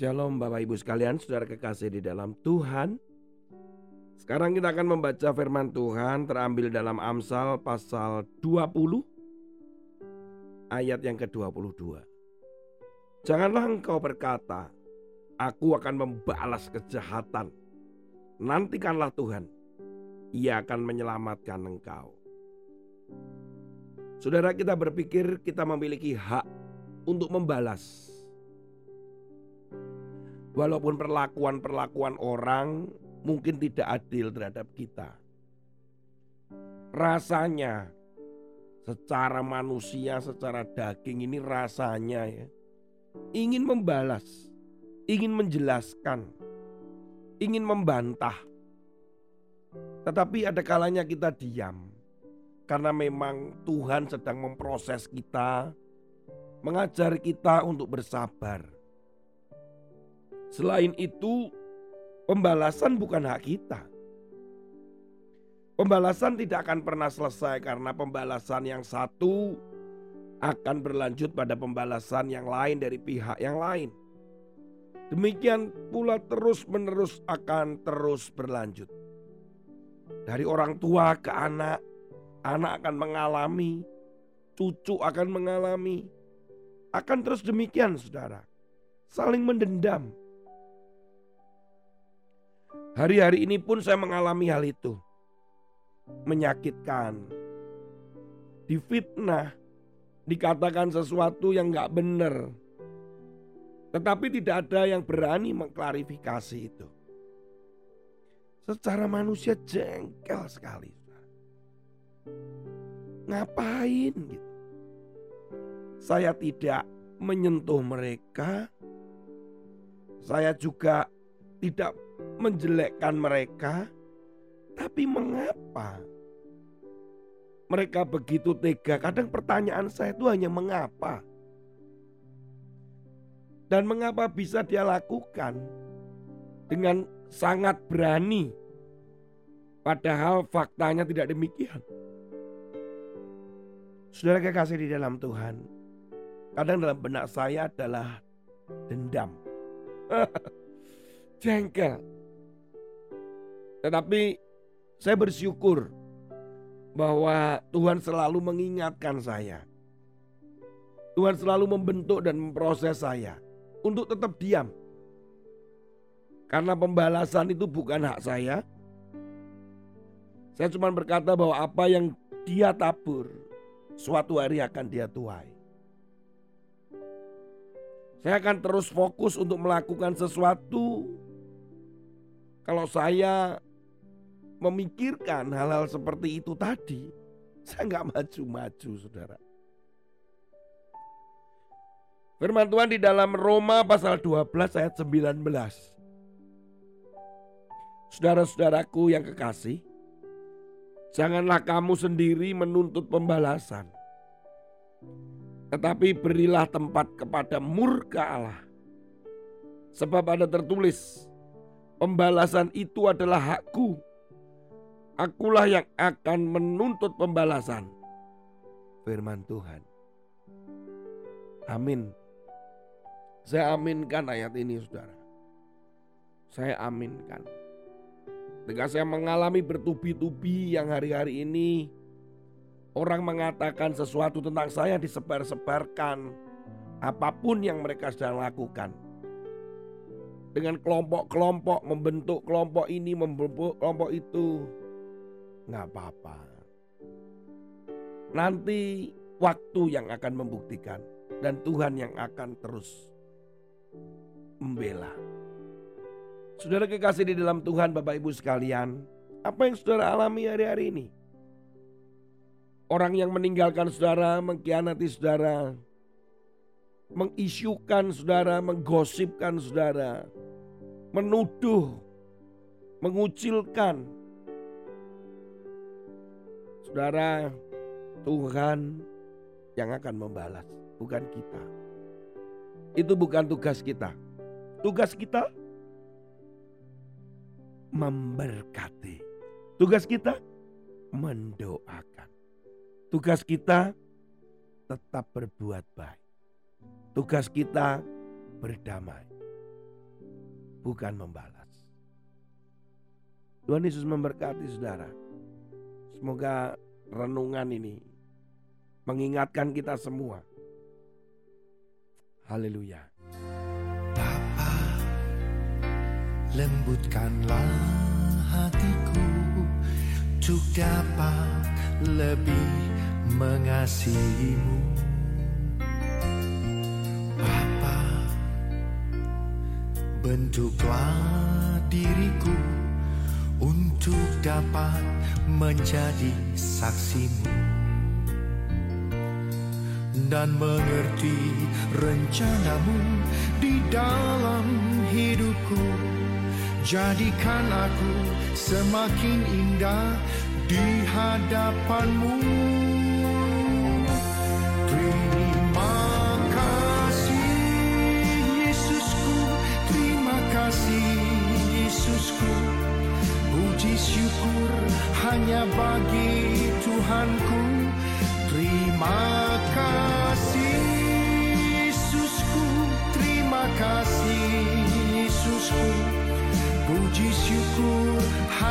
Shalom Bapak Ibu sekalian, saudara kekasih di dalam Tuhan. Sekarang kita akan membaca firman Tuhan terambil dalam Amsal pasal 20 ayat yang ke-22. Janganlah engkau berkata, aku akan membalas kejahatan. Nantikanlah Tuhan, ia akan menyelamatkan engkau. Saudara kita berpikir kita memiliki hak untuk membalas Walaupun perlakuan-perlakuan orang mungkin tidak adil terhadap kita. Rasanya secara manusia, secara daging ini rasanya ya ingin membalas, ingin menjelaskan, ingin membantah. Tetapi ada kalanya kita diam karena memang Tuhan sedang memproses kita, mengajar kita untuk bersabar Selain itu, pembalasan bukan hak kita. Pembalasan tidak akan pernah selesai karena pembalasan yang satu akan berlanjut pada pembalasan yang lain dari pihak yang lain. Demikian pula terus-menerus akan terus berlanjut. Dari orang tua ke anak, anak akan mengalami, cucu akan mengalami, akan terus demikian, saudara. Saling mendendam, Hari-hari ini pun saya mengalami hal itu. Menyakitkan. Difitnah. Dikatakan sesuatu yang gak benar. Tetapi tidak ada yang berani mengklarifikasi itu. Secara manusia jengkel sekali. Ngapain gitu. Saya tidak menyentuh mereka. Saya juga tidak menjelekkan mereka, tapi mengapa mereka begitu tega? Kadang pertanyaan saya itu hanya mengapa. Dan mengapa bisa dia lakukan dengan sangat berani padahal faktanya tidak demikian. Saudara kekasih di dalam Tuhan, kadang dalam benak saya adalah dendam. Jengkel. Tetapi saya bersyukur bahwa Tuhan selalu mengingatkan saya. Tuhan selalu membentuk dan memproses saya untuk tetap diam. Karena pembalasan itu bukan hak saya. Saya cuma berkata bahwa apa yang dia tabur suatu hari akan dia tuai. Saya akan terus fokus untuk melakukan sesuatu. Kalau saya memikirkan hal-hal seperti itu tadi, saya nggak maju-maju, saudara. Firman Tuhan di dalam Roma pasal 12 ayat 19. Saudara-saudaraku yang kekasih, janganlah kamu sendiri menuntut pembalasan. Tetapi berilah tempat kepada murka Allah. Sebab ada tertulis, pembalasan itu adalah hakku Akulah yang akan menuntut pembalasan. Firman Tuhan. Amin. Saya aminkan ayat ini saudara. Saya aminkan. Ketika saya mengalami bertubi-tubi yang hari-hari ini orang mengatakan sesuatu tentang saya disebar-sebarkan apa pun yang mereka sedang lakukan dengan kelompok-kelompok membentuk kelompok ini membentuk kelompok itu nggak apa-apa. Nanti waktu yang akan membuktikan dan Tuhan yang akan terus membela. Saudara kekasih di dalam Tuhan Bapak Ibu sekalian, apa yang saudara alami hari-hari ini? Orang yang meninggalkan saudara, mengkhianati saudara, mengisukan saudara, menggosipkan saudara, menuduh, mengucilkan, Saudara, Tuhan yang akan membalas, bukan kita. Itu bukan tugas kita. Tugas kita memberkati. Tugas kita mendoakan. Tugas kita tetap berbuat baik. Tugas kita berdamai. bukan membalas. Tuhan Yesus memberkati saudara. Semoga renungan ini mengingatkan kita semua. Haleluya. Bapa, lembutkanlah hatiku untuk dapat lebih mengasihimu. Bentuklah diriku untuk dapat menjadi saksimu dan mengerti rencanamu di dalam hidupku. Jadikan aku semakin indah di hadapanmu.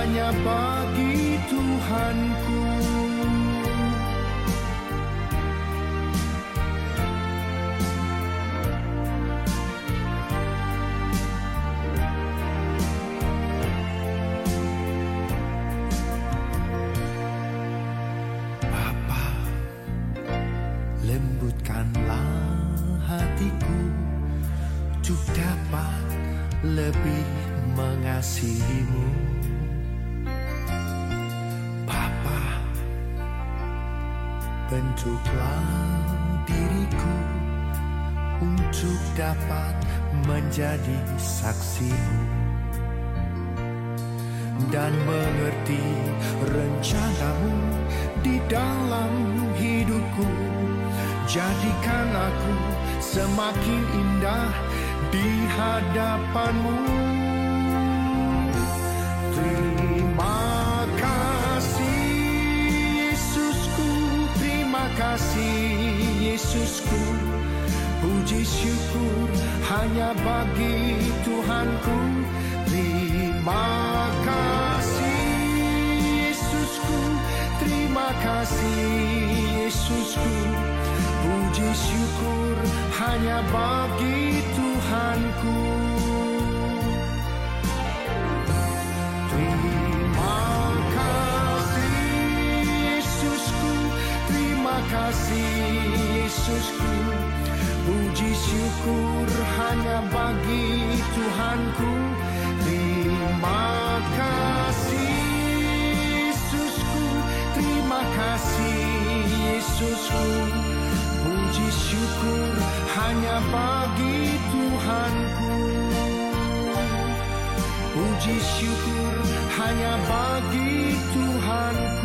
Hanya bagi Tuhanku. Bapa, lembutkanlah hatiku untuk dapat lebih mengasihimu. Bentuklah diriku untuk dapat menjadi saksimu dan mengerti rencanamu di dalam hidupku. Jadikan aku semakin indah di hadapanmu. Bagi Tuhanku. Terima kasih Yesusku, terima kasih Yesusku. Puji syukur hanya bagi Tuhanku. Syukur hanya bagi Tuhanku. Terima kasih Yesusku, terima kasih Yesusku. Puji syukur hanya bagi Tuhanku. Puji syukur hanya bagi Tuhanku.